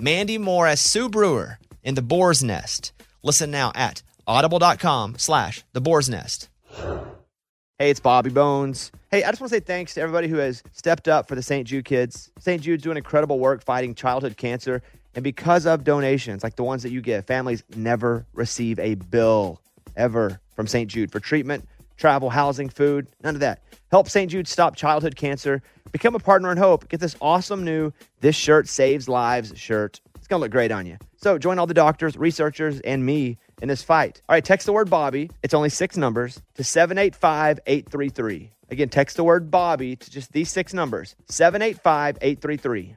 Mandy Moore as Sue Brewer in The Boar's Nest. Listen now at audible.com slash The Boar's Nest. Hey, it's Bobby Bones. Hey, I just want to say thanks to everybody who has stepped up for the St. Jude kids. St. Jude's doing incredible work fighting childhood cancer. And because of donations like the ones that you give, families never receive a bill ever from St. Jude for treatment, travel, housing, food, none of that. Help St. Jude stop childhood cancer. Become a partner in hope. Get this awesome new This Shirt Saves Lives shirt. It's going to look great on you. So join all the doctors, researchers, and me in this fight. All right, text the word Bobby. It's only six numbers to 785 833. Again, text the word Bobby to just these six numbers 785 833.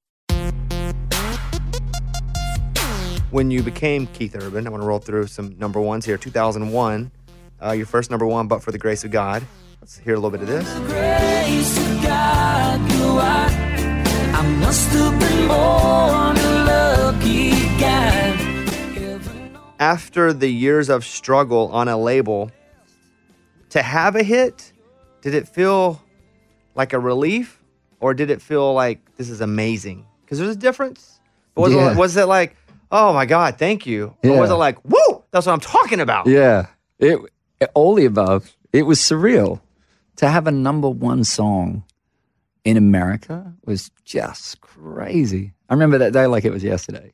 When you became Keith Urban. I want to roll through some number ones here. 2001, uh, your first number one, but for the grace of God. Let's hear a little bit of this. grace of God, you are. I must have been born a lucky guy. After the years of struggle on a label, to have a hit, did it feel like a relief or did it feel like this is amazing? Because there's a difference. But was, Yeah. it, was it like, oh my God, thank you? Or was it like, woo, that's what I'm talking about? Yeah. It, all the above. It was surreal. To have a number one song in America was just crazy. I remember that day like it was yesterday.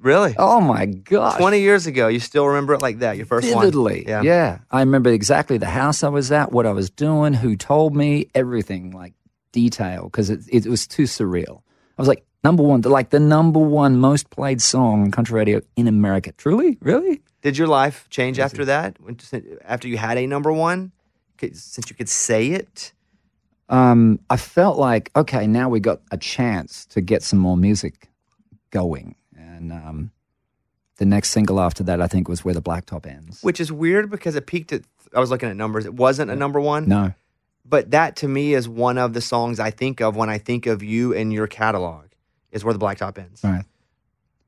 Really? Oh my gosh. 20 years ago, you still remember it like that, your first Vividly. one? Yeah. I remember exactly the house I was at, what I was doing, who told me, everything like detail because it, it was too surreal. I was like, number one, like the number one most played song on country radio in America. Truly? Really? Did your life change after that? After you had a number one? Since you could say it? um, I felt like, okay, now we got a chance to get some more music going. And um, the next single after that, I think, was Where the Blacktop Ends. Which is weird because it peaked at, I was looking at numbers. It wasn't a number one. No. But that to me is one of the songs I think of when I think of you and your catalog, is Where the Blacktop Ends. Right.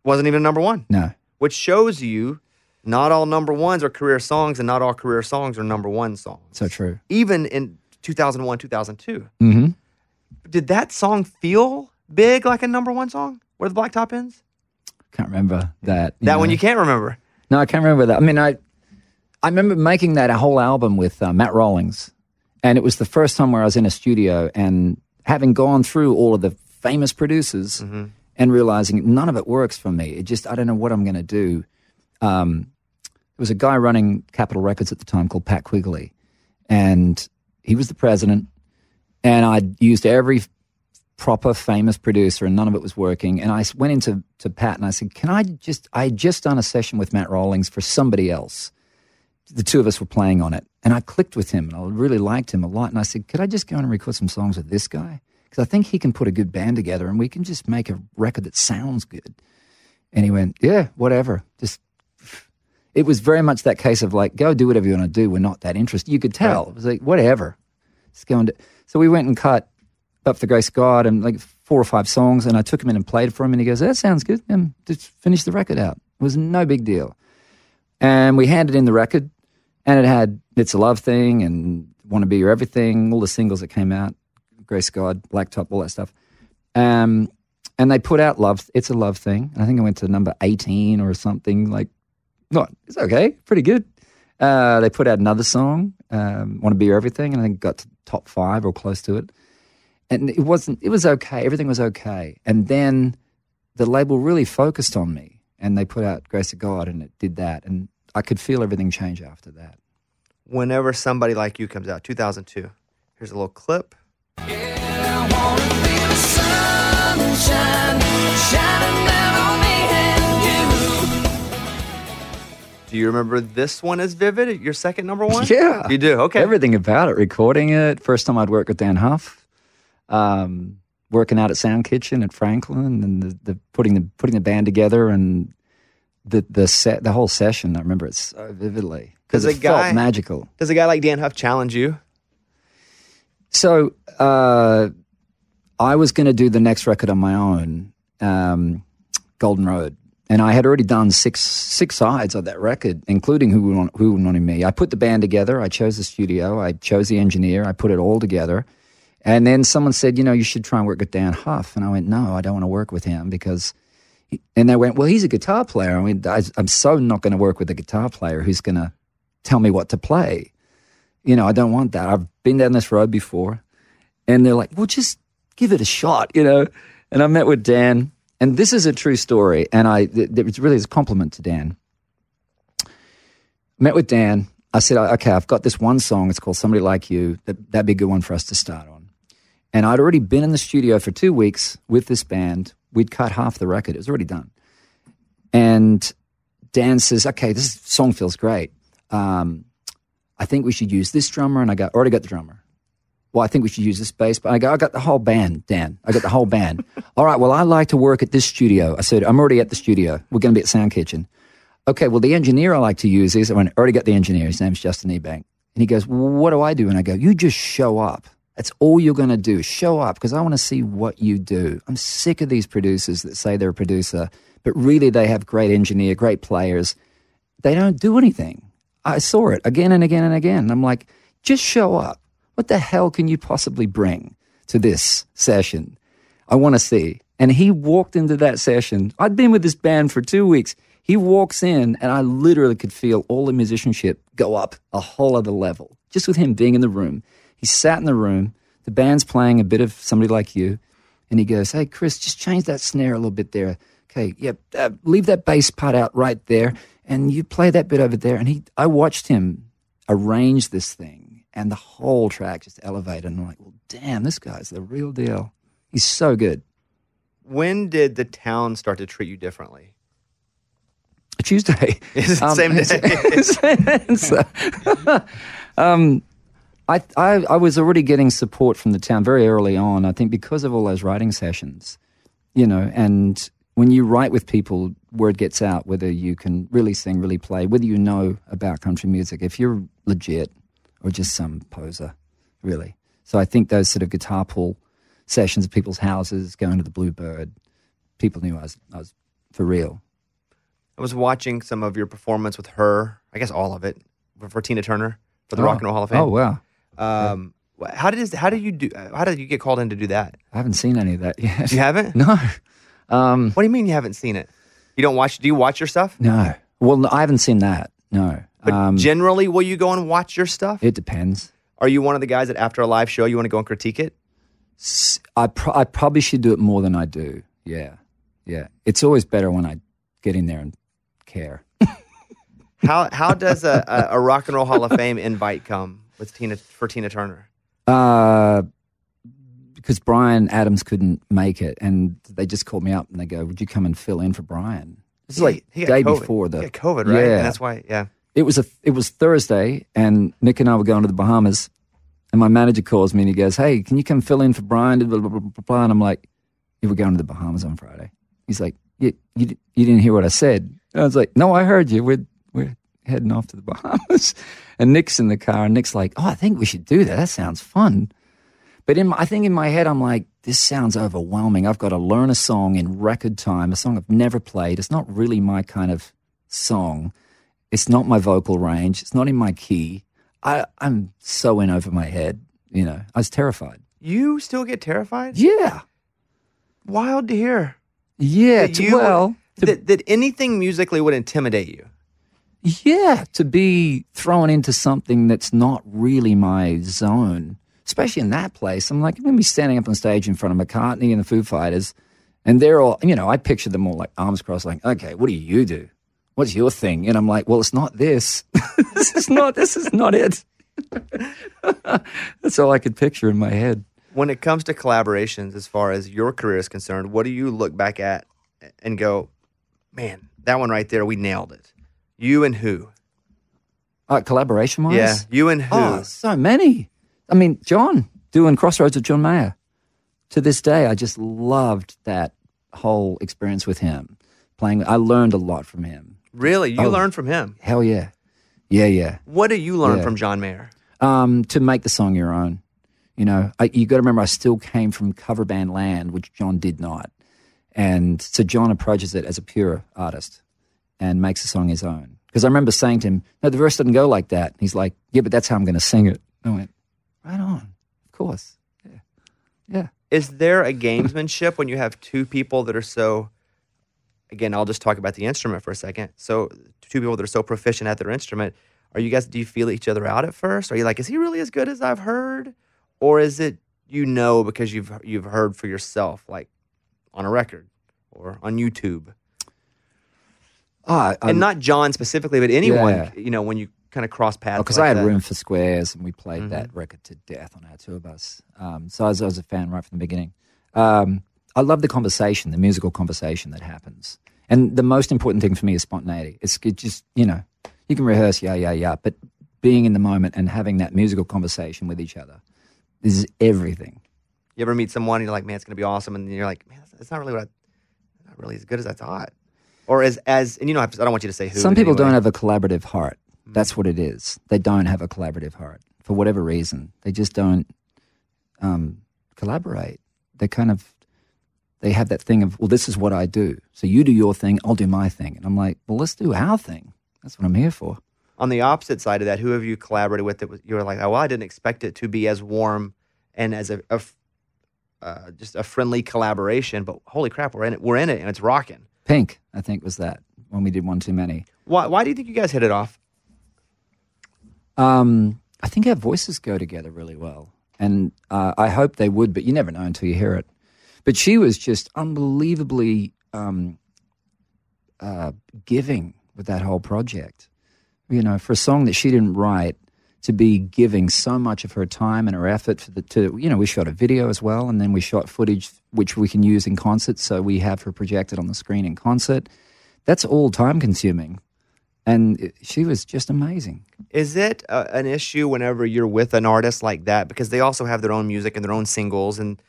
Wasn't even a number one. No. Which shows you not all number ones are career songs and not all career songs are number one songs. So true. Even in 2001, 2002. Mm-hmm. Did that song feel big like a number one song? Where the Blacktop Ends? Can't remember that. That one you can't remember. No, I can't remember that. I mean, I I remember making that a whole album with uh, Matt Rollings, and it was the first time where I was in a studio and having gone through all of the famous producers and realizing none of it works for me. It just I don't know what I'm going to do. Um, there was a guy running Capitol Records at the time called Pat Quigley, and he was the president. And I used every proper famous producer and none of it was working. And I went into to Pat and I said, Can I just, I had just done a session with Matt Rollings for somebody else. The two of us were playing on it. And I clicked with him and I really liked him a lot. And I said, Could I just go and record some songs with this guy? Because I think he can put a good band together and we can just make a record that sounds good. And he went, Yeah, whatever. Just, it was very much that case of like, go do whatever you want to do. We're not that interested. You could tell. It was like, whatever. Just go and do. So we went and cut up the Grace of God and like four or five songs, and I took him in and played for him, and he goes, "That sounds good." And just finish the record out. It was no big deal. And we handed in the record, and it had "It's a Love Thing" and "Want to Be Your Everything," all the singles that came out, Grace God, Blacktop, all that stuff. Um, and they put out "Love." It's a love thing. And I think I went to number eighteen or something. Like, not it's okay, pretty good. Uh, they put out another song, um, "Want to Be Everything," and I think got to top five or close to it and it wasn't it was okay everything was okay and then the label really focused on me and they put out Grace of God and it did that. And I could feel everything change after that. Whenever somebody like you comes out, 2002. Here's a little clip. I wanna feel the sunshine shining down on me and you. Do you remember this one as vivid? Your second number one? Yeah. You do? Okay. Everything about it, recording it. First time I'd worked with Dann Huff, um, working out at Sound Kitchen at Franklin, and the, the putting the putting the band together and the the set the whole session. I remember it so vividly because it guy- felt magical. Does a guy like Dann Huff challenge you? So uh, I was going to do the next record on my own, um, Golden Road, and I had already done six six sides of that record, including Who Would Want, Who Would Want Me. I put the band together. I chose the studio. I chose the engineer. I put it all together. And then someone said, you know, you should try and work with Dann Huff. And I went, no, I don't want to work with him because. And they went, well, he's a guitar player. I mean, I, I'm so not going to work with a guitar player who's going to tell me what to play. You know, I don't want that. I've been down this road before. And they're like, well, just give it a shot, you know. And I met with Dan, and this is a true story. And I, it, really a compliment to Dan. Met with Dan. I said, okay, I've got this one song. It's called Somebody Like You. That, that'd be a good one for us to start on. And I'd already been in the studio for two weeks with this band. We'd cut half the record. It was already done. And Dan says, okay, this song feels great. Um, I think we should use this drummer. And I got, already got the drummer. Well, I think we should use this bass. But I go, I got the whole band, Dan. I got the whole band. All right, well, I like to work at this studio. I said, I'm already at the studio. We're going to be at Sound Kitchen. Okay, well, the engineer I like to use is, I went, already got the engineer. His name's Justin Niebank. And he goes, well, what do I do? And I go, you just show up. That's all you're going to do. Show up because I want to see what you do. I'm sick of these producers that say they're a producer, but really they have great engineer, great players. They don't do anything. I saw it again and again and again. And I'm like, just show up. What the hell can you possibly bring to this session? I want to see. And he walked into that session. I'd been with this band for two weeks. He walks in, and I literally could feel all the musicianship go up a whole other level just with him being in the room. He sat in the room. The band's playing a bit of somebody like you. And he goes, Hey, Chris, just change that snare a little bit there. Okay, yeah, uh, leave that bass part out right there. And you play that bit over there. And he, I watched him arrange this thing, and the whole track just elevated. And I'm like, Well, damn, this guy's the real deal. He's so good. When did the town start to treat you differently? Tuesday. It's the Um, same day. same answer. um, I, I, I was already getting support from the town very early on. I think because of all those writing sessions, you know, and when you write with people, word gets out whether you can really sing, really play, whether you know about country music, if you're legit or just some poser, really. So I think those sort of guitar pull sessions at people's houses, going to the Bluebird, people knew I was, I was for real. I was watching some of your performance with her, I guess all of it, for, Tina Turner for the Oh. Rock and Roll Hall of Fame. Oh, wow. Um, wh- how did how did you do? How did you get called in to do that? I haven't seen any of that yet. You haven't? No. Um, What do you mean you haven't seen it? You don't watch? Do you watch your stuff? no. Well, no, I haven't seen that. No. But Um, generally, will you go and watch your stuff? it depends. Are you one of the guys that after a live show you want to go and critique it? I, pro- I probably should do it more than I do. Yeah. Yeah. It's always better when I get in there and care. How how does a, a, a Rock and Roll Hall of Fame invite come with Tina for Tina Turner? Uh, because Bryan Adams couldn't make it, and they just called me up and they go, "Would you come and fill in for Bryan?" Is like day COVID. before the COVID, right? Yeah, And that's why. Yeah. it was a it was Thursday, and Nick and I were going to the Bahamas, and my manager calls me and he goes, "Hey, can you come fill in for Bryan?" Blah, blah, blah, blah, blah. And I'm like, "Yeah, we're going to the Bahamas on Friday." He's like, "You you, you didn't hear what I said?" And I was like, "No, I heard you. We're we're heading off to the Bahamas." And Nick's in the car, and Nick's like, "Oh, I think we should do that. That sounds fun." But in my, I think in my head, I'm like, this sounds overwhelming. I've got to learn a song in record time, a song I've never played. It's not really my kind of song. It's not my vocal range. It's not in my key. I, I'm so in over my head. You know, I was terrified. You still get terrified? Yeah. Wild to hear. Yeah. That To, you- well, to, that, that anything musically would intimidate you. yeah, to be thrown into something that's not really my zone, especially in that place. I'm like, I'm going to be standing up on stage in front of McCartney and the Foo Fighters, And they're all, you know, I picture them all like arms crossed, like, okay, what do you do? What's your thing? And I'm like, well, it's not this. this is not. This is not it. That's all I could picture in my head. When it comes to collaborations, as far as your career is concerned, what do you look back at and go, man, that one right there, we nailed it? You and who? Uh, collaboration wise? Yeah, you and who? Oh, so many. I mean, John doing Crossroads with John Mayer. To this day, I just loved that whole experience with him. Playing, I learned a lot from him. really? You Oh. learned from him. Hell yeah, yeah, yeah. What do you learn Yeah. from John Mayer? Um, to make the song your own, you know, I, you got to remember, I still came from cover band land, which John did not, and so John approaches it as a pure artist and makes the song his own. Because I remember saying to him, "No, the verse doesn't go like that." He's like, "Yeah, but that's how I'm going to sing it." I went, "Right on, of course, yeah, yeah." Is there a gamesmanship when you have two people that are so? Again, I'll just talk about the instrument for a second. So, two people that are so proficient at their instrument, are you guys? Do you feel each other out at first? Are you like, is he really as good as I've heard, or is it you know because you've you've heard for yourself, like on a record or on YouTube, Ah, and not John specifically, but anyone. Yeah. You know, when you kind of cross paths. because like I had that. Mm-hmm. room for squares and we played that record to death on our tour bus. Um, so I was, I was a fan right from the beginning. Um, I love the conversation, the musical conversation that happens. And the most important thing for me is spontaneity. It's it just, you know, you can rehearse, yeah, yeah, yeah, but being in the moment and having that musical conversation with each other this is everything. You ever meet someone and you're like, man, it's gonna be awesome, and then you're like, man, it's not really what I, not really as good as I thought, or as as and you know, I don't want you to say who. Some people any way. don't have a collaborative heart. That's what it is. They don't have a collaborative heart for whatever reason. They just don't um, collaborate. They kind of they have that thing of well, this is what I do. So you do your thing, I'll do my thing, and I'm like, well, let's do our thing. That's what I'm here for. On the opposite side of that, who have you collaborated with that was, you were like, oh, well, I didn't expect it to be as warm and as a, a uh, just a friendly collaboration, but holy crap, we're in it, we're in it, and it's rocking. Pink, I think, was that when we did one too many. Why why do you think you guys hit it off? Um, I think our voices go together really well, and uh, I hope they would, but you never know until you hear it. But she was just unbelievably um, uh, giving with that whole project. You know, for a song that she didn't write, to be giving so much of her time and her effort for the to you know we shot a video as well, and then we shot footage which we can use in concert, so we have her projected on the screen in concert. That's all time consuming, and it- she was just amazing. Is it uh, an issue whenever you're with an artist like that because they also have their own music and their own singles and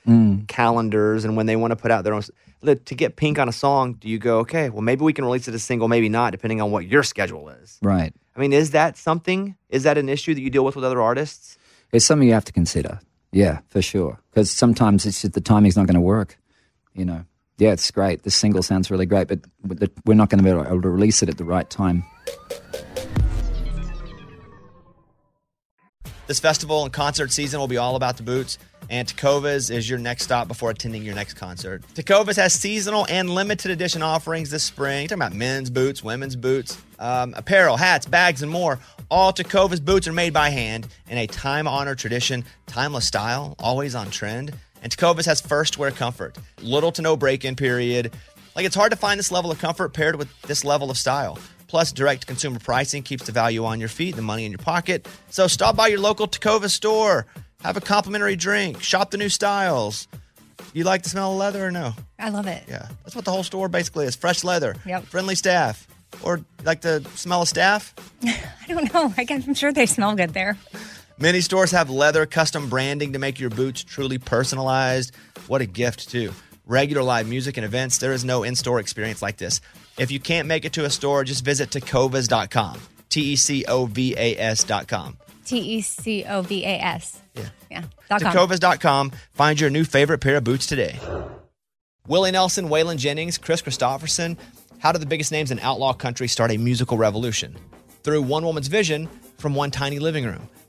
calendars and when they want to put out their own to get pink on a song do you go okay well maybe we can release it as a single maybe not depending on what your schedule is Right. i mean is that something is that an issue that you deal with with other artists It's something you have to consider. Yeah, for sure. Because sometimes it's just the timing's not going to work. You know. Yeah, it's great. The single sounds really great, but we're not going to be able to release it at the right time. this festival and concert season will be all about the boots and Tecovas is your next stop before attending your next concert. Tecovas has seasonal and limited edition offerings this spring. You're talking about men's boots, women's boots, um, apparel, hats, bags, and more. All Tecovas boots are made by hand in a time-honored tradition, timeless style, always on trend. And Tecovas has first wear comfort, little to no break-in period. Like it's hard to find this level of comfort paired with this level of style. Plus, direct consumer pricing keeps the value on your feet, the money in your pocket. So stop by your local Tecovas store, have a complimentary drink, shop the new styles. You like the smell of leather or no? I love it. Yeah, that's what the whole store basically is fresh leather, Yep. friendly staff. Or like the smell of staff? I don't know. I guess, I'm sure they smell good there. Many stores have leather custom branding to make your boots truly personalized. What a gift, too. Regular live music and events, there is no in store experience like this. If you can't make it to a store, just visit tecovas.com. T E C O V A S.com. T E C O V A S. Yeah. Yeah. Dot com. Tecovas.com. Find your new favorite pair of boots today. Willie Nelson, Waylon Jennings, Kris Kristofferson. How did the biggest names in outlaw country start a musical revolution? Through one woman's vision from one tiny living room.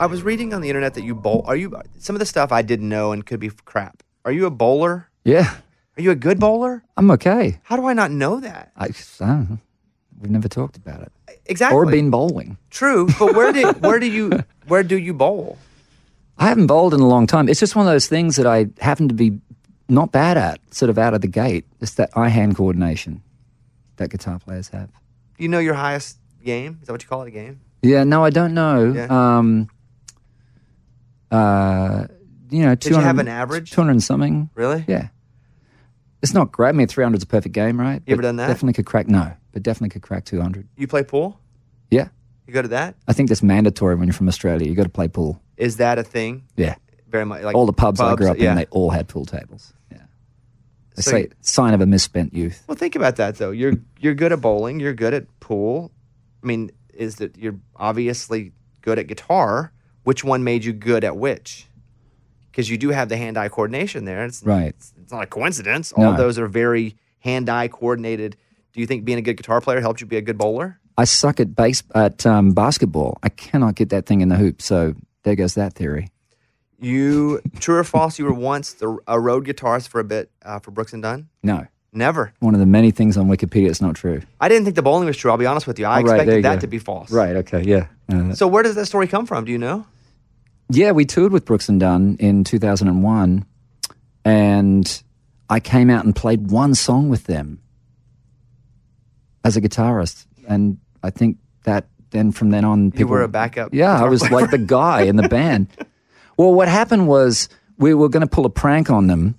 I was reading on the internet that you bowl. Are you some of the stuff I didn't know and could be crap? Are you a bowler? Yeah, Are you a good bowler? I'm okay. How do I not know that? I, I don't know. We've never talked about it. Exactly. Or been bowling. True, but where did where do you where do you bowl? I haven't bowled in a long time. It's just one of those things that I happen to be not bad at, sort of out of the gate. It's that eye hand coordination that guitar players have. Do you know your highest game? Is that what you call it? A game? Yeah, no, I don't know. Yeah. Um, uh, you know, Did you 200 have an average? 200 and something. Really? Yeah. It's not great. I mean, 300 is a perfect game, right? You ever But done that? Definitely could crack, no, but definitely could crack 200. You play pool? Yeah. You go to that? I think that's mandatory when you're from Australia. You got to play pool. Is that a thing? Yeah. Very much like all the pubs, I grew up yeah. in, they all had pool tables. Yeah. They So- say sign of a misspent youth. Well, think about that though. You're you're good at bowling. You're good at pool. I mean, is that you're obviously good at guitar? Which one made you good at which? Because you do have the hand-eye coordination there. It's, Right. It's, it's not a coincidence. All No. those are very hand-eye coordinated. Do you think being a good guitar player helped you be a good bowler? I suck at base at um, basketball. I cannot get that thing in the hoop. So there goes that theory. You true or false? You were once the, a road guitarist for a bit uh, for Brooks and Dunn. No. Never. One of the many things on Wikipedia that's not true. I didn't think the bowling was true. I'll be honest with you. I Oh, right, expected you that go. to be false. Right. Okay. Yeah. Uh, So where does that story come from? Do you know? Yeah, we toured with Brooks and Dunn in 2001, and I came out and played one song with them as a guitarist, and I think that then from then on, people, you were a backup. Yeah, I was player. like the guy in the band. Well, what happened was we were going to pull a prank on them,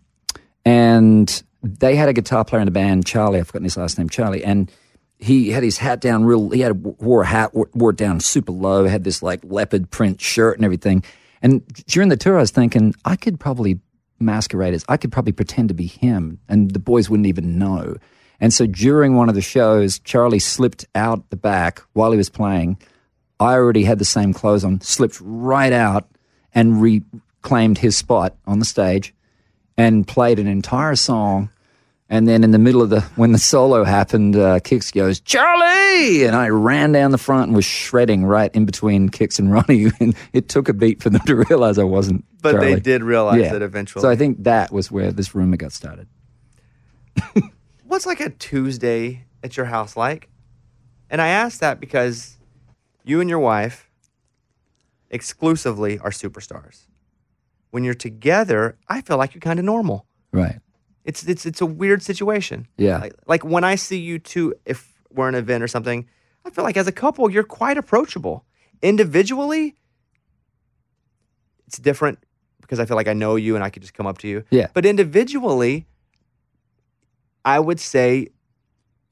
and they had a guitar player in the band, Charlie. I've forgotten his last name, Charlie, and he had his hat down real. He had wore a hat, wore, wore it down super low. Had this like leopard print shirt and everything. And during the tour, I was thinking I could probably masquerade as I could probably pretend to be him, and the boys wouldn't even know. And so during one of the shows, Charlie slipped out the back while he was playing. I already had the same clothes on, slipped right out and reclaimed his spot on the stage and played an entire song. And then in the middle of the, when the solo happened, uh, Kix goes, Charlie! And I ran down the front and was shredding right in between Kix and Ronnie. And it took a beat for them to realize I wasn't. But they did realize Yeah. it eventually. So I think that was where this rumor got started. What's like a Tuesday at your house like? And I ask that because you and your wife exclusively are superstars. When you're together, I feel like you're kind of normal. Right. It's it's it's a weird situation. Yeah. Like, like when I see you two, if we're in an event or something, I feel like as a couple, you're quite approachable. Individually, it's different because I feel like I know you and I could just come up to you. Yeah. But individually, I would say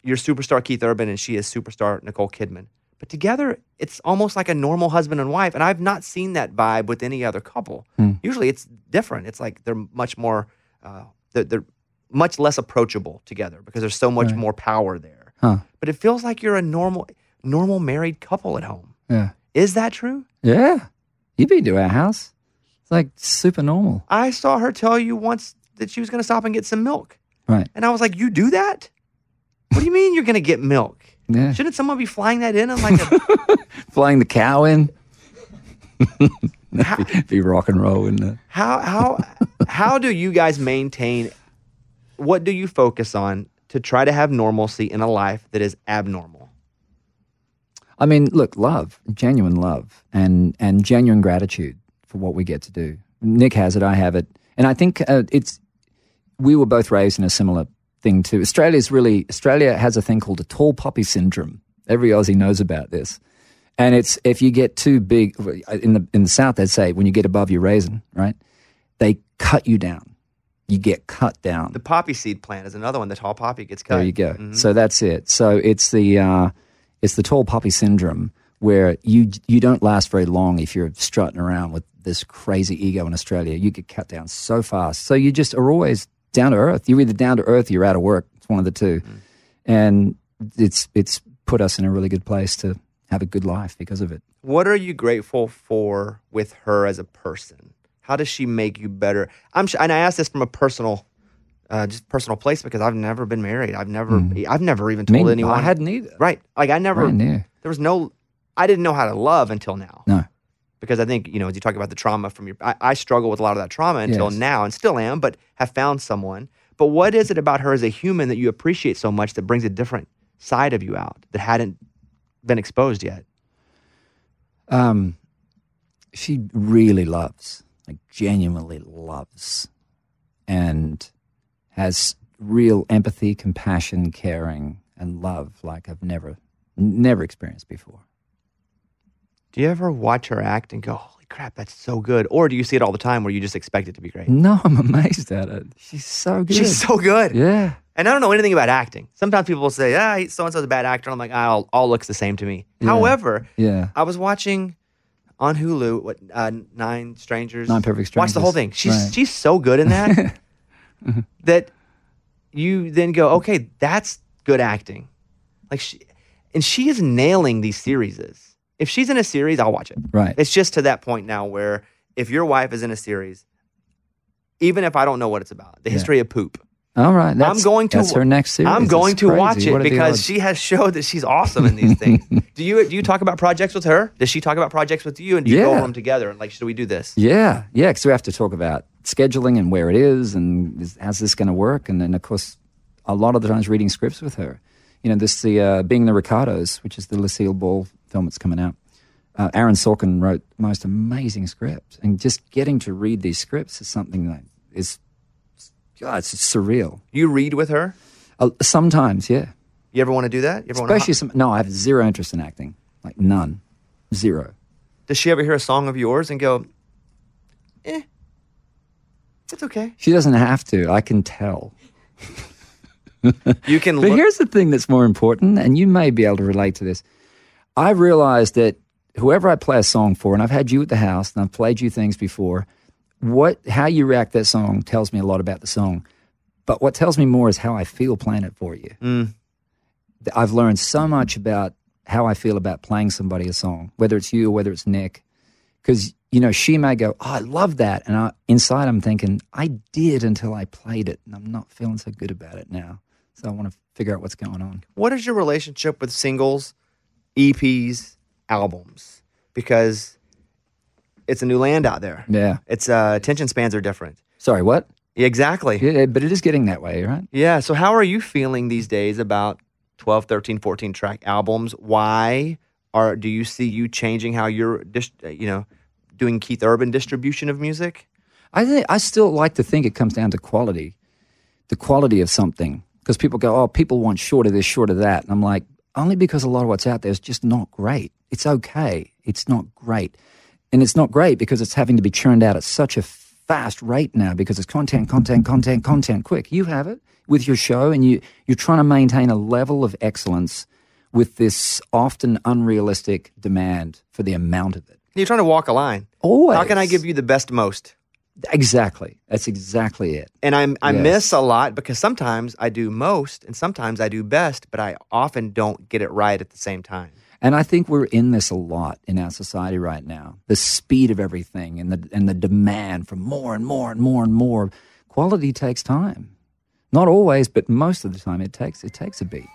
you're superstar Keith Urban and she is superstar Nicole Kidman. But together, it's almost like a normal husband and wife. And I've not seen that vibe with any other couple. Hmm. Usually it's different. It's like they're much more, uh, they're, they're much less approachable together because there's so much more power there. Huh. But it feels like you're a normal normal married couple at home. Yeah. Is that true? Yeah. You've been to our house. It's like super normal. I saw her tell you once that she was going to stop and get some milk. Right. And I was like, "You do that? What do you mean you're going to get milk? Yeah. Shouldn't someone be flying that in on like a Flying the cow in. be rock and roll, wouldn't it? how how how do you guys maintain what do you focus on to try to have normalcy in a life that is abnormal? I mean, look, love, genuine love, and and genuine gratitude for what we get to do. Nick has it, I have it, and I think uh, it's. We were both raised in a similar thing too. Australia's really Australia has a thing called a tall poppy syndrome. Every Aussie knows about this, and it's if you get too big in the in the south, they'd say when you get above your raisin, right? They cut you down. You get cut down. The poppy seed plant is another one. The tall poppy gets cut. There you go. So that's it. So it's the uh, it's the tall poppy syndrome where you you don't last very long if you're strutting around with this crazy ego in Australia. You get cut down so fast. So you just are always down to earth. You're either down to earth or you're out of work. It's one of the two. And it's it's put us in a really good place to have a good life because of it. What are you grateful for with her as a person? How does she make you better? I'm sh- and I ask this from a personal, uh, just personal place because I've never been married. I've never, I've never even told mean, anyone. I hadn't either. right, like I never. Right, yeah. There was no. I didn't know how to love until now. No. because I think you know as you talk about the trauma from your, I, I struggle with a lot of that trauma until Yes. now and still am, but have found someone. But what is it about her as a human that you appreciate so much that brings a different side of you out that hadn't been exposed yet? Um, she really loves, like genuinely loves, and has real empathy, compassion, caring, and love like I've never, never experienced before. Do you ever watch her act and go, "Holy crap, that's so good," or do you see it all the time where you just expect it to be great? No, I'm amazed at it. She's so good. She's so good. yeah. And I don't know anything about acting. Sometimes people will say, "Ah, so and so's a bad actor." I'm like, "Ah, all, all looks the same to me." Yeah. However, Yeah. I was watching on Hulu what uh, Nine Strangers. Nine Perfect Strangers. Watch the whole thing. She's Right. she's so good in that that you then go, okay, that's good acting. Like she, and she is nailing these series. If she's in a series, I'll watch it. Right. It's just to that point now where if your wife is in a series, even if I don't know what it's about, the history of poop, All right. That's, I'm going to. That's her next series. I'm going It's to crazy. watch it What are the because she has showed that she's awesome in these things. do you do you talk about projects with her? Does she talk about projects with you? And do you go Yeah. over them together? And like, should we do this? Yeah, yeah, because we have to talk about scheduling and where it is and is, how's this going to work. And then, of course, a lot of the times reading scripts with her. You know, this the uh, Being the Ricardos, which is the Lucille Ball film that's coming out. Uh, Aaron Sorkin wrote the most amazing script, and just getting to read these scripts is something that is, God, it's surreal. You read with her. Uh, sometimes, yeah, You ever want to do that? You ever want especially to, some. No, I have zero interest in acting, like none, zero. Does she ever hear a song of yours and go, "Eh, it's okay"? She doesn't have to. I can tell. You can. But here's the thing that's more important, and you may be able to relate to this. I've realized that whoever I play a song for, and I've had you at the house, and I've played you things before, what how you react that song tells me a lot about the song. But what tells me more is how I feel playing it for you. Mm. I've learned so much about how I feel about playing somebody a song, whether it's you or whether it's Nick. Because, you know, she may go, Oh, I love that. And I, inside I'm thinking, I did until I played it, and I'm not feeling so good about it now. So I want to figure out what's going on. what is your relationship with singles, EPs, albums? Because it's a new land out there. Yeah. It's uh, attention spans are different. Sorry, what? Exactly. Yeah, but it is getting that way, right? Yeah. So, how are you feeling these days about 12, 13, 14 track albums? Why are do you see you changing how you're, dis- uh, you know, doing Keith Urban distribution of music? I think I still like to think it comes down to quality, the quality of something. Because people go, oh, people want short of this, short of that, and I'm like, only because a lot of what's out there is just not great. It's okay. It's not great, and it's not great because it's having to be churned out at such a fast rate now because it's content, content, content, content. Quick, you have it with your show, and you you're trying to maintain a level of excellence with this often unrealistic demand for the amount of it. You're trying to walk a line. Always. How can I give you the best most? Exactly. That's exactly it. And I'm I Yes. miss a lot because sometimes I do most and sometimes I do best, but I often don't get it right at the same time. And I think we're in this a lot in our society right now. The speed of everything and the and the demand for more and more and more and more. Quality takes time. Not always, but most of the time it takes it takes a beat.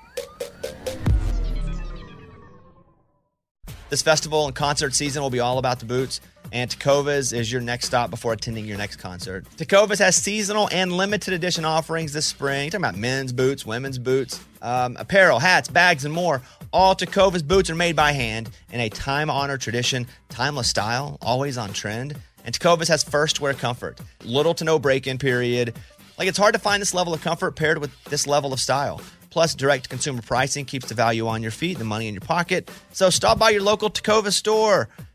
This festival and concert season will be all about the boots, and Tecovas is your next stop before attending your next concert. Tecovas has seasonal and limited edition offerings this spring. You're talking about men's boots, women's boots, um, apparel, hats, bags, and more. All Tecovas boots are made by hand in a time honored tradition, timeless style, always on trend. And Tecovas has first wear comfort, little to no break in period. Like it's hard to find this level of comfort paired with this level of style. Plus, direct consumer pricing keeps the value on your feet, the money in your pocket. So stop by your local Tecovas store,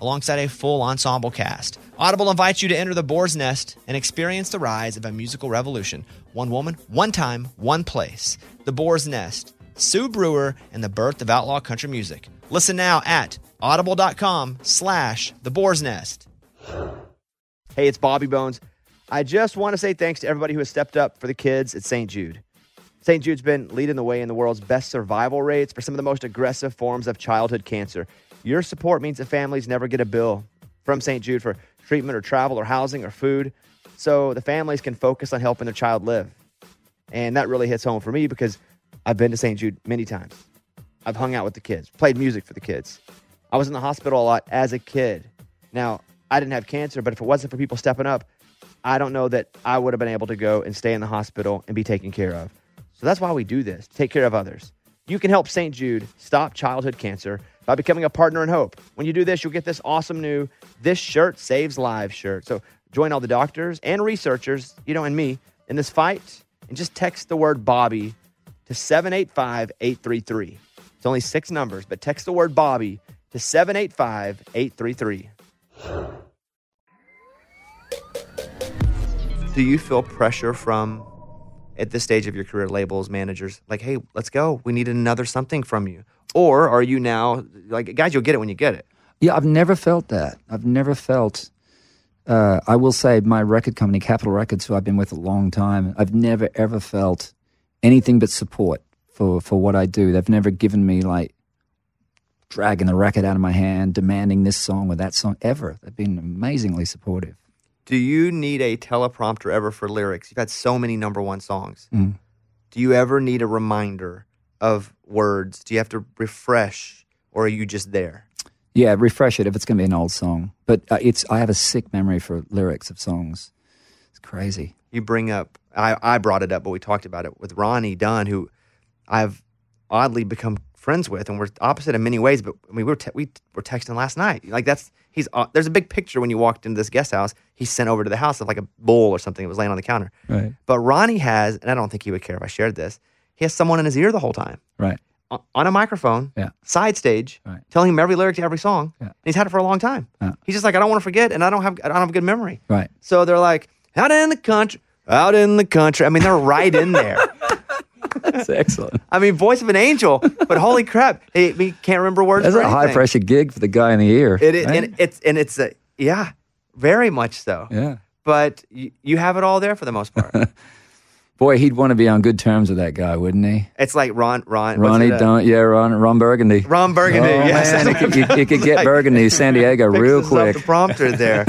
alongside a full ensemble cast. Audible invites you to enter the boar's nest and experience the rise of a musical revolution. One woman, one time, one place. The Boar's Nest. Sue Brewer and the birth of outlaw country music. Listen now at audible.com slash the boar's nest. Hey, it's Bobby Bones. I just want to say thanks to everybody who has stepped up for the kids at St. Jude. St. Jude's been leading the way in the world's best survival rates for some of the most aggressive forms of childhood cancer. Your support means that families never get a bill from St. Jude for treatment or travel or housing or food, so the families can focus on helping their child live. And that really hits home for me because I've been to St. Jude many times. I've hung out with the kids, played music for the kids. I was in the hospital a lot as a kid. Now, I didn't have cancer, but if it wasn't for people stepping up, I don't know that I would have been able to go and stay in the hospital and be taken care of. So that's why we do this, take care of others. You can help St. Jude stop childhood cancer by becoming a partner in hope. When you do this, you'll get this awesome new This Shirt Saves Lives shirt. So join all the doctors and researchers, you know, and me in this fight and just text the word Bobby to 785 833. It's only six numbers, but text the word Bobby to 785 833. Do you feel pressure from at this stage of your career, labels, managers, like, hey, let's go. We need another something from you. Or are you now like guys, you'll get it when you get it. Yeah, I've never felt that. I've never felt. Uh, I will say my record company, Capitol Records, who I've been with a long time, I've never ever felt anything but support for for what I do. They've never given me like dragging the record out of my hand, demanding this song or that song ever. They've been amazingly supportive. Do you need a teleprompter ever for lyrics? You've had so many number one songs. Mm. Do you ever need a reminder of words? Do you have to refresh or are you just there? Yeah, refresh it if it's going to be an old song. But uh, it's I have a sick memory for lyrics of songs. It's crazy. you bring up I, I brought it up but we talked about it with ronnie dunn who i've oddly become friends with and we're opposite in many ways but I mean, we were te- we were texting last night like that's he's uh, there's a big picture when you walked into this guest house he sent over to the house of like a bowl or something that was laying on the counter Right. but ronnie has and i don't think he would care if i shared this he has someone in his ear the whole time Right. o- on a microphone Yeah. side stage Right. telling him every lyric to every song Yeah. and he's had it for a long time Yeah. he's just like i don't want to forget and i don't have i don't have a good memory Right. so they're like, out in the country, out in the country. I mean, they're right in there. That's excellent. I mean, voice of an angel, but holy crap, he, he can't remember words. That's for a high anything. pressure gig for the guy in the ear. It is, right? and it's and it's a yeah, very much so. yeah. But you, you have it all there for the most part. Boy, he'd want to be on good terms with that guy, wouldn't he? it's like Ron Ron Ronnie, uh, don't yeah, Ron, Ron Burgundy. Ron Burgundy. Oh, yes, man, it could, you, you could get Burgundy, San Diego, real quick. The prompter there.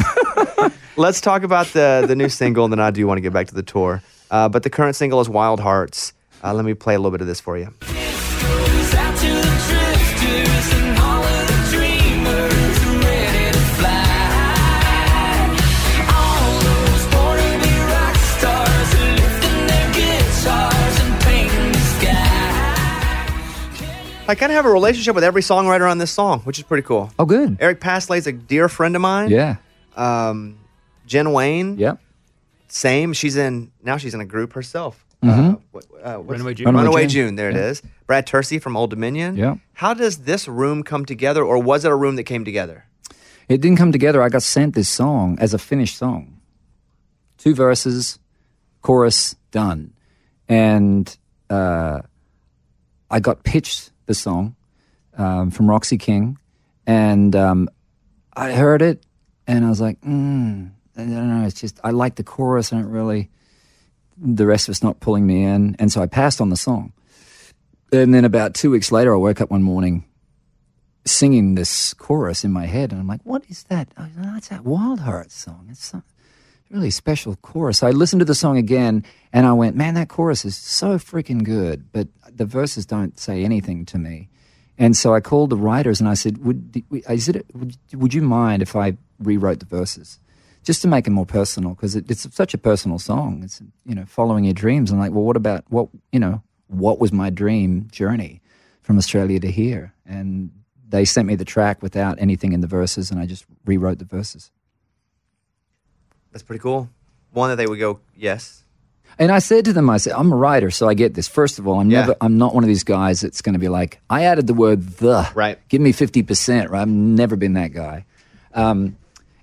Let's talk about the the new single, and then I do want to get back to the tour. Uh, but the current single is Wild Hearts. Uh, let me play a little bit of this for you. I kind of have a relationship with every songwriter on this song, which is pretty cool. Oh, good. Eric Paslay's a dear friend of mine. Yeah. Um, Jen Wayne, Yep. same. She's in now. She's in a group herself. Uh, what, uh, Runaway June. Runaway Runaway June. June. There it is. Brad Tursi from Old Dominion. Yeah. How does this room come together, or was it a room that came together? It didn't come together. I got sent this song as a finished song. Two verses, chorus, done. And uh, I got pitched the song um, from Roxy King. And um, I heard it and I was like, mm, I don't know. It's just, I like the chorus. and don't really, the rest of it's not pulling me in. And so I passed on the song. And then about two weeks later, I woke up one morning singing this chorus in my head, and I'm like, "What is that? Oh, that's that Wild Hearts song. It's some really special chorus." I listened to the song again, and I went, "Man, that chorus is so freaking good, but the verses don't say anything to me." And so I called the writers and I said, "Would is it? Would, would you mind if I rewrote the verses?" Just to make it more personal, because it, it's such a personal song. It's you know following your dreams. And like, well, what about what you know? What was my dream journey from Australia to here? And they sent me the track without anything in the verses, and I just rewrote the verses. That's pretty cool. One that they would go, yes. And I said to them, I said, I'm a writer, so I get this. First of all, I'm Yeah. never, I'm not one of these guys that's going to be like, I added the word the. Right. Give me 50%, right? I've never been that guy. Um,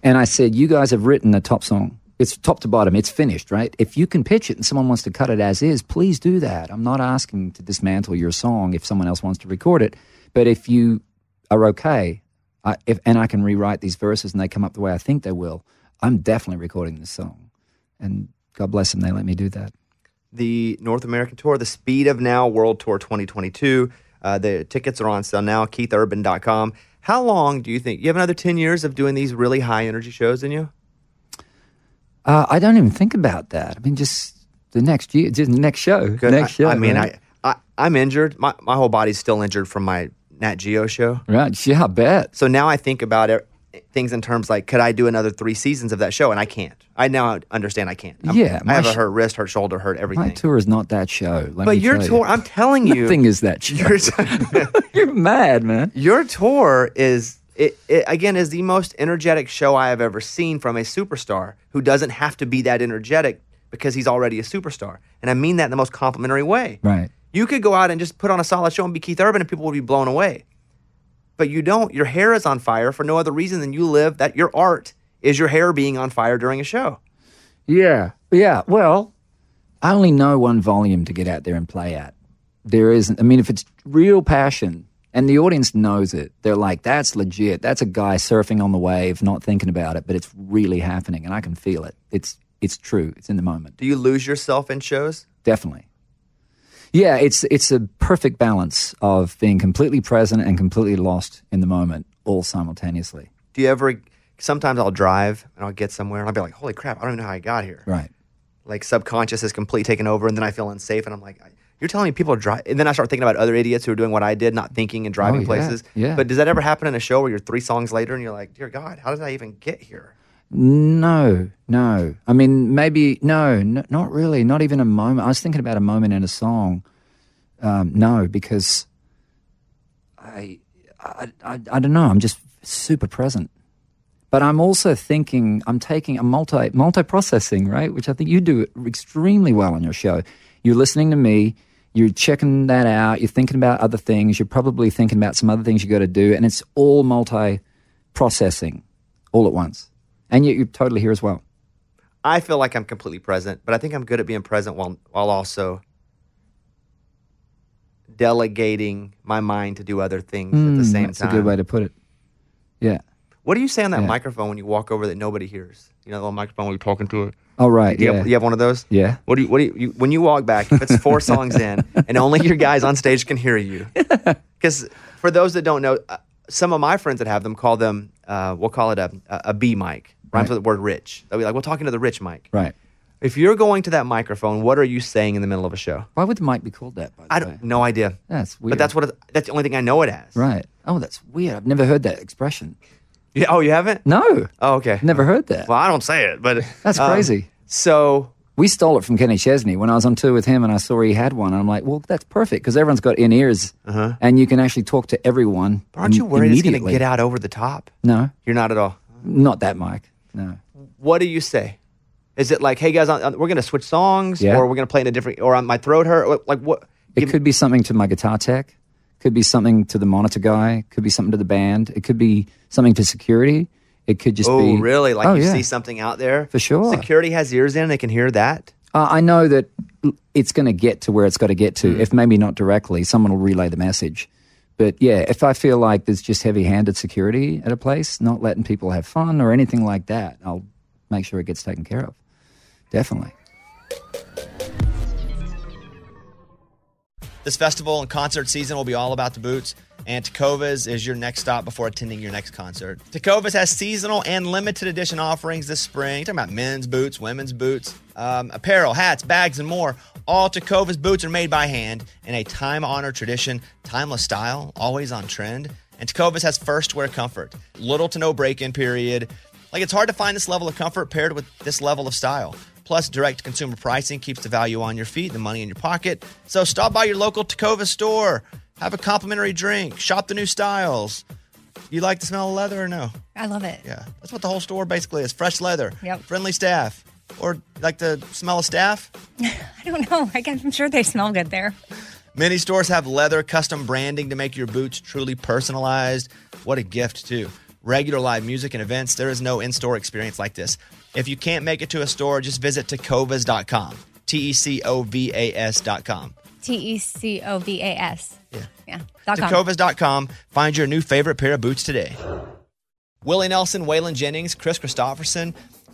and I said, you guys have written a top song. It's top to bottom. It's finished, right? If you can pitch it and someone wants to cut it as is, please do that. I'm not asking to dismantle your song if someone else wants to record it. But if you are okay, I, if, and I can rewrite these verses and they come up the way I think they will, I'm definitely recording this song. And God bless them, they let me do that. The North American tour, the Speed of Now World Tour 2022. Uh, the tickets are on sale now, keithurban.com. How long do you think? You have another 10 years of doing these really high energy shows in you? Uh, I don't even think about that. I mean, just the next year, just the next show. Good. Next I, show. I mean, right? I, I, I'm injured. My, my whole body's still injured from my Nat Geo show. Right. Yeah, I bet. So now I think about it, things in terms like, could I do another three seasons of that show? And I can't. I now understand I can't. I'm- Yeah, I have a hurt wrist, hurt shoulder, hurt everything. My tour is not that show. let but your tour, You. I'm telling you, Nothing is that show. your, You're mad, man. your tour is it, it again is the most energetic show I have ever seen from a superstar who doesn't have to be that energetic because he's already a superstar. And I mean that in the most complimentary way. Right. You could go out and just put on a solid show and be Keith Urban and people would be blown away. But you don't. Your hair is on fire for no other reason than you live that your art is your hair being on fire during a show. Yeah. Yeah. Well, I only know one volume to get out there and play at. There isn't, I mean, if it's real passion and the audience knows it, they're like, that's legit. That's a guy surfing on the wave, not thinking about it, but it's really happening and I can feel it. It's, it's true. It's in the moment. Do you lose yourself in shows? Definitely. Yeah, it's it's a perfect balance of being completely present and completely lost in the moment, all simultaneously. Do you ever? Sometimes I'll drive and I'll get somewhere and I'll be like, "Holy crap! I don't even know how I got here." Right. Like subconscious is completely taken over, and then I feel unsafe, and I'm like, "You're telling me people are driving?" And then I start thinking about other idiots who are doing what I did, not thinking and driving Oh, yeah, places. yeah. But does that ever happen in a show where you're three songs later and you're like, "Dear God, how did I even get here?" No, no. I mean, maybe no, not really. Not even a moment. I was thinking about a moment in a song. Um, no, because I, I, I, I don't know. I'm just super present. But I'm also thinking. I'm taking a multi multi processing, right? Which I think you do extremely well on your show. You're listening to me. You're checking that out. You're thinking about other things. You're probably thinking about some other things you got to do, and it's all multi processing all at once. And yet you're totally here as well. I feel like I'm completely present, but I think I'm good at being present while while also delegating my mind to do other things at the same Mm, That's time. a good way to put it. Yeah. What do you say on that Yeah. microphone when you walk over that nobody hears? You know, the little microphone when you're talking to it. Oh, right. Do you, yeah. have, you have one of those? Yeah. What do you? What do you, you? When you walk back, if it's four songs in and only your guys on stage can hear you, because for those that don't know, uh, some of my friends that have them call them. Uh, we'll call it a a, a B mic. Rhymes Right. with the word rich. They'll be like, "We're talking to the rich Mike. Right. If you're going to that microphone, what are you saying in the middle of a show? Why would the mic be called that, by the I don't. No idea. That's weird. But that's what. It, that's the only thing I know it as. Right. Oh, that's weird. I've never heard that expression. Yeah, oh, you haven't? No. Oh, okay. Never heard that. Well, I don't say it, but That's um, crazy. So We stole it from Kenny Chesney when I was on tour with him, and I saw he had one. And I'm like, well, that's perfect because everyone's got in ears, and you can actually talk to everyone. Uh-huh. aren't you worried it's going to get out over the top? No, You're not at all. not that mic. No. what do you say? Is it like, hey guys, we're going to switch songs, Yeah. or we're going to play in a different, or on my throat hurt? What- Like what? It could be something to my guitar tech. Could be something to the monitor guy. Could be something to the band. It could be something to security. It could just oh, be. really? Like Oh, you yeah. see something out there For sure. Security has ears in; they can hear that. Uh, I know that it's going to get to where it's got to get to. If maybe not directly, someone will relay the message. But yeah, if I feel like there's just heavy-handed security at a place, not letting people have fun or anything like that, I'll make sure it gets taken care of. Definitely. This festival and concert season will be all about the boots, and Tecovas is your next stop before attending your next concert. Tecovas has seasonal and limited edition offerings this spring. You're talking about men's boots, women's boots, um, apparel, hats, bags, and more. All Tecovas boots are made by hand in a time honored tradition, timeless style, always on trend. And Tecovas has first wear comfort, little to no break in period. Like it's hard to find this level of comfort paired with this level of style. Plus, direct consumer pricing keeps the value on your feet, the money in your pocket. So stop by your local Tecovas store, have a complimentary drink, shop the new styles. You like the smell of leather or no? I love it. Yeah, that's what the whole store basically is: fresh leather, Yep. friendly staff, or like the smell of staff. I don't know. I guess I'm sure they smell good there. Many stores have leather custom branding to make your boots truly personalized. What a gift, too. Regular live music and events, there is no in store experience like this. If you can't make it to a store, just visit tecovas.com. T E C O V A S.com. T E C O V A S. Yeah. Yeah. Tecovas.com. Find your new favorite pair of boots today. Willie Nelson, Waylon Jennings, Kris Kristofferson.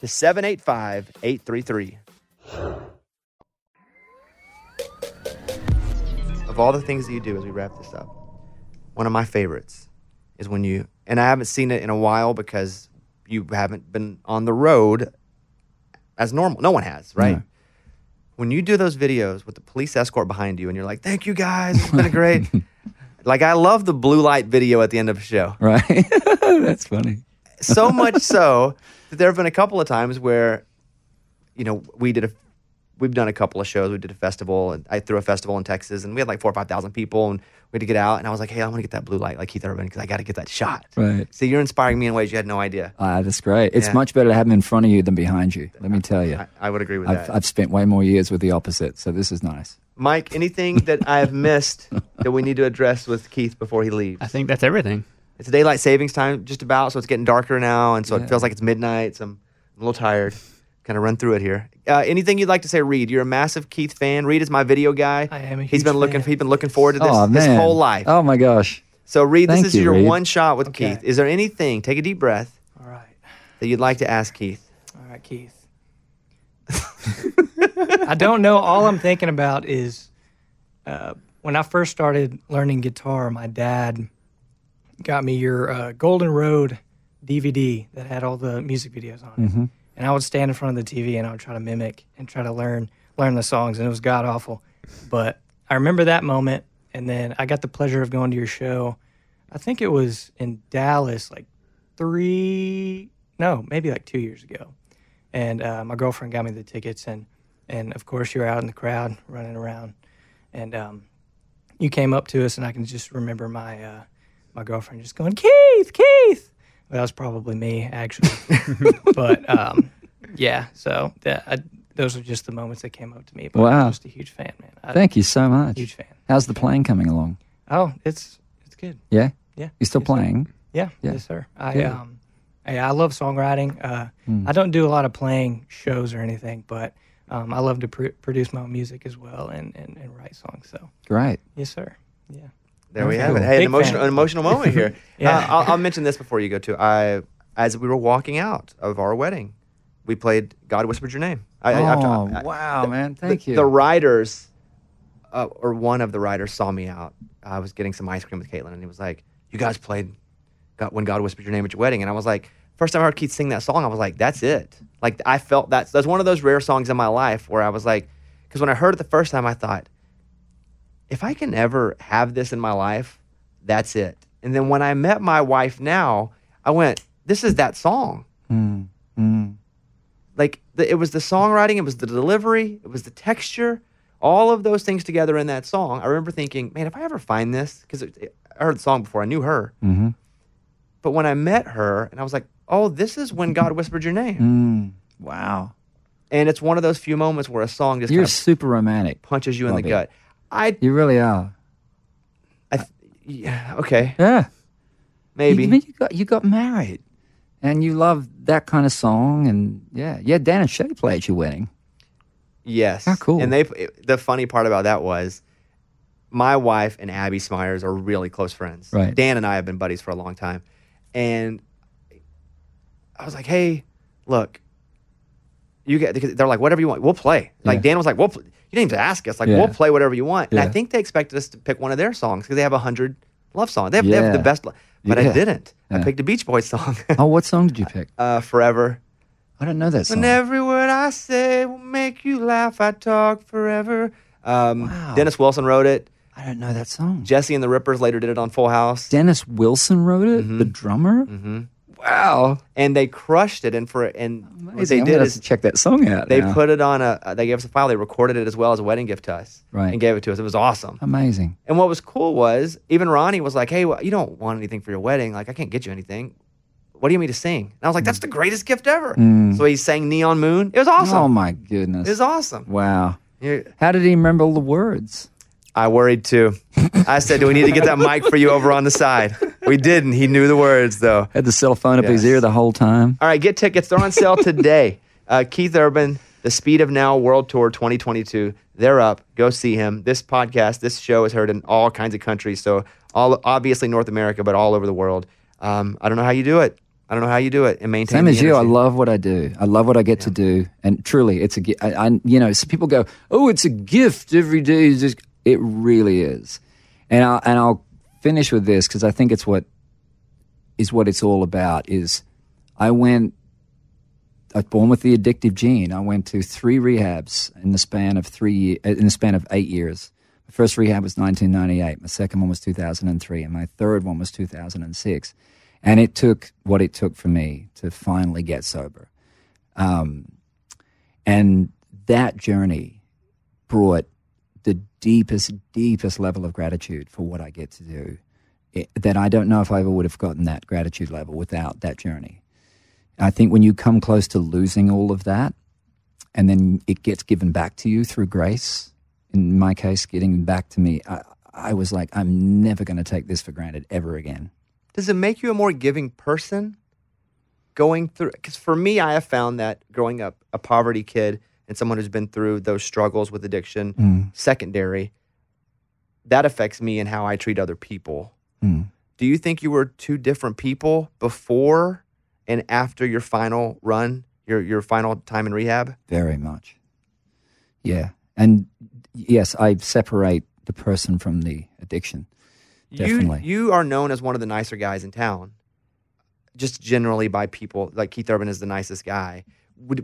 to 785 833. Of all the things that you do as we wrap this up, one of my favorites is when you, and I haven't seen it in a while because you haven't been on the road as normal. No one has, right? No. When you do those videos with the police escort behind you and you're like, thank you guys, it's been great. Like I love the blue light video at the end of a show. Right? That's funny. So much so that there have been a couple of times where, you know, we did a, we've done a couple of shows. We did a festival, and I threw a festival in Texas, and we had like four or five thousand people, and we had to get out. And I was like, hey, I want to get that blue light like Keith Urban because I got to get that shot. Right. So you're inspiring me in ways you had no idea. Ah, that's great. It's Yeah. much better to have them in front of you than behind you. Let me tell you. I, I would agree with I've, that. I've spent way more years with the opposite, so this is nice. Mike, anything that I have missed that we need to address with Keith before he leaves? I think that's everything. It's daylight savings time just about, so it's getting darker now, and so Yeah. it feels like it's midnight. So I'm, I'm a little tired. Kind of run through it here. Uh, anything you'd like to say, Reed? You're a massive Keith fan. Reed is my video guy. I am He's been looking. fan. He's been looking forward to this oh, his whole life. Oh, my gosh. So Reed, this is you, your Reed. one shot with Okay. Keith. Is there anything? Take a deep breath All right. that you'd like to ask Keith. All right, Keith. I don't know. All I'm thinking about is uh, when I first started learning guitar, my dad got me your uh, Golden Road DVD that had all the music videos on it. And I would stand in front of the TV and I would try to mimic and try to learn learn the songs, and it was god awful. But I remember that moment, and then I got the pleasure of going to your show. I think it was in Dallas, like three, no, maybe like two years ago and uh, my girlfriend got me the tickets and and of course you were out in the crowd running around and um, you came up to us and I can just remember my uh, my girlfriend just going Keith Keith well, that was probably me actually but um, yeah so that I, those are just the moments that came up to me but Wow. I'm just a huge fan man I, Thank you so much. huge fan How's the playing coming along? oh it's it's good Yeah? yeah You're still playing? Yeah, Yeah. yes, sir. I Good. um, I, I love songwriting. Uh, Hmm. I don't do a lot of playing shows or anything, but um, I love to pr- produce my own music as well and, and, and write songs. So Great. yes, sir. Yeah. There we Okay. have it. Hey, an Big emotional, fan. an emotional moment here. Yeah. uh, I'll, I'll mention this before you go to. I, as we were walking out of our wedding, we played "God Whispered Your Name." I, I- I've- oh, I- wow, man. Thank the, you. The writers, uh, or one of the writers, saw me out. I was getting some ice cream with Caitlin, and he was like, "You guys played God, when God whispered your name at your wedding," and I was like, first time I heard Keith sing that song, I was like, "That's it." Like I felt that that's one of those rare songs in my life where I was like, because when I heard it the first time, I thought, if I can ever have this in my life, that's it. And then when I met my wife now, I went, "This is that song." Mm, mm. like the, it was the songwriting, it was the delivery, it was the texture, all of those things together in that song. I remember thinking, man, if I ever find this, because I heard the song before, I knew her, Mhm. but when I met her, and I was like, oh, this is when God whispered your name, Mm. Wow. and it's one of those few moments where a song just You're super romantic. punches you in the Bobby. gut. I, You really are. I th- yeah, okay, Yeah. maybe. You, you got you got married, and you love that kind of song, and yeah, yeah. Dan and Shay play at your wedding. Yes. How cool. And they the funny part about that was my wife and Abby Smyers are really close friends. Right. Dan and I have been buddies for a long time. And I was like, "Hey, look, you get because they're like whatever you want. We'll play." Like Yeah. Dan was like, "We'll pl- you didn't even ask us. Like Yeah. we'll play whatever you want." And I think they expected us to pick one of their songs because they have a hundred love songs. They have, they have the best, lo- but I didn't. I picked a Beach Boys song, Oh, what song did you pick? uh, "Forever." I don't know that song. When every word I say will make you laugh, I talk forever. Um, Wow. Dennis Wilson wrote it. I don't know that song. Jesse and the Rippers later did it on Full House. Dennis Wilson wrote it. The drummer. hmm Wow. And they crushed it. And for and what they I'm did is check that song out. they now. put it on a. They gave us a file. They recorded it as well as a wedding gift to us. Right. And gave it to us. It was awesome. amazing. And what was cool was even Ronnie was like, "Hey, well, you don't want anything for your wedding? Like, I can't get you anything. What do you mean to sing?" And I was like, "That's the greatest gift ever." Mm. So he sang "Neon Moon." It was awesome. Oh my goodness. It was awesome. wow. How did he remember all the words? I worried too. I said, "Do we need to get that mic for you over on the side?" We didn't. He knew the words though. Had the cell phone up his ear the whole time. All right, get tickets. They're on sale today. Uh, Keith Urban, The Speed of Now World Tour 2022. They're up. Go see him. This podcast, this show is heard in all kinds of countries. So, all obviously North America, but all over the world. Um, I don't know how you do it. I don't know how you do it and maintain. Same as you, I love what I do. I love what I get to do, and truly, it's a. I, I you know, so people go, "Oh, it's a gift every day." Just, it really is, and I and I'll finish with this because I think it's what is what it's all about. Is I went. I was born with the addictive gene. I went to three rehabs in the span of three ye- in the span of eight years My first rehab was 1998. My second one was 2003, and my third one was 2006. And it took what it took for me to finally get sober. Um, and that journey brought the deepest, deepest level of gratitude for what I get to do. It, that I don't know if I ever would have gotten that gratitude level without that journey. I think when you come close to losing all of that, and then it gets given back to you through grace, in my case, getting back to me, I, I was like, I'm never going to take this for granted ever again. Does it make you a more giving person going through? Because for me, I have found that growing up a poverty kid and someone who's been through those struggles with addiction, Mm. secondary, that affects me and how I treat other people. Mm. Do you think you were two different people before and after your final run, your your final time in rehab? Very much. Yeah. And yes, I separate the person from the addiction. Definitely. You you are known as one of the nicer guys in town, just generally by people. Like Keith Urban is the nicest guy.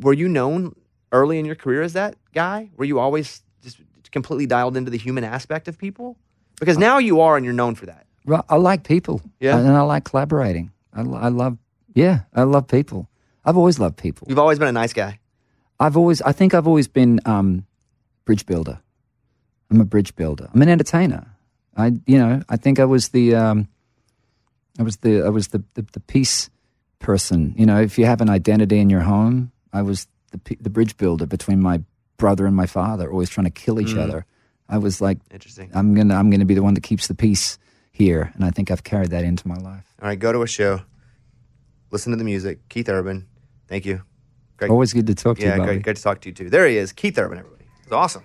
Were you known early in your career as that guy? Were you always just completely dialed into the human aspect of people? Because now you are, and you're known for that. Well, I like people. Yeah. And I like collaborating. I, I love, yeah, I love people. I've always loved people. You've always been a nice guy. I've always, I think I've always been um, bridge builder. I'm a bridge builder. I'm an entertainer. I, you know, I think I was the, um, I was the, I was the, the, the peace person. You know, if you have an identity in your home, I was the, the bridge builder between my brother and my father, always trying to kill each hmm. other. I was like, Interesting. I'm gonna, I'm gonna be the one that keeps the peace here, and I think I've carried that into my life. All right, go to a show, listen to the music. Keith Urban, thank you. Great. Always good to talk to yeah, you, Bobby. great, great to talk to you too. There he is, Keith Urban. Everybody, it's awesome.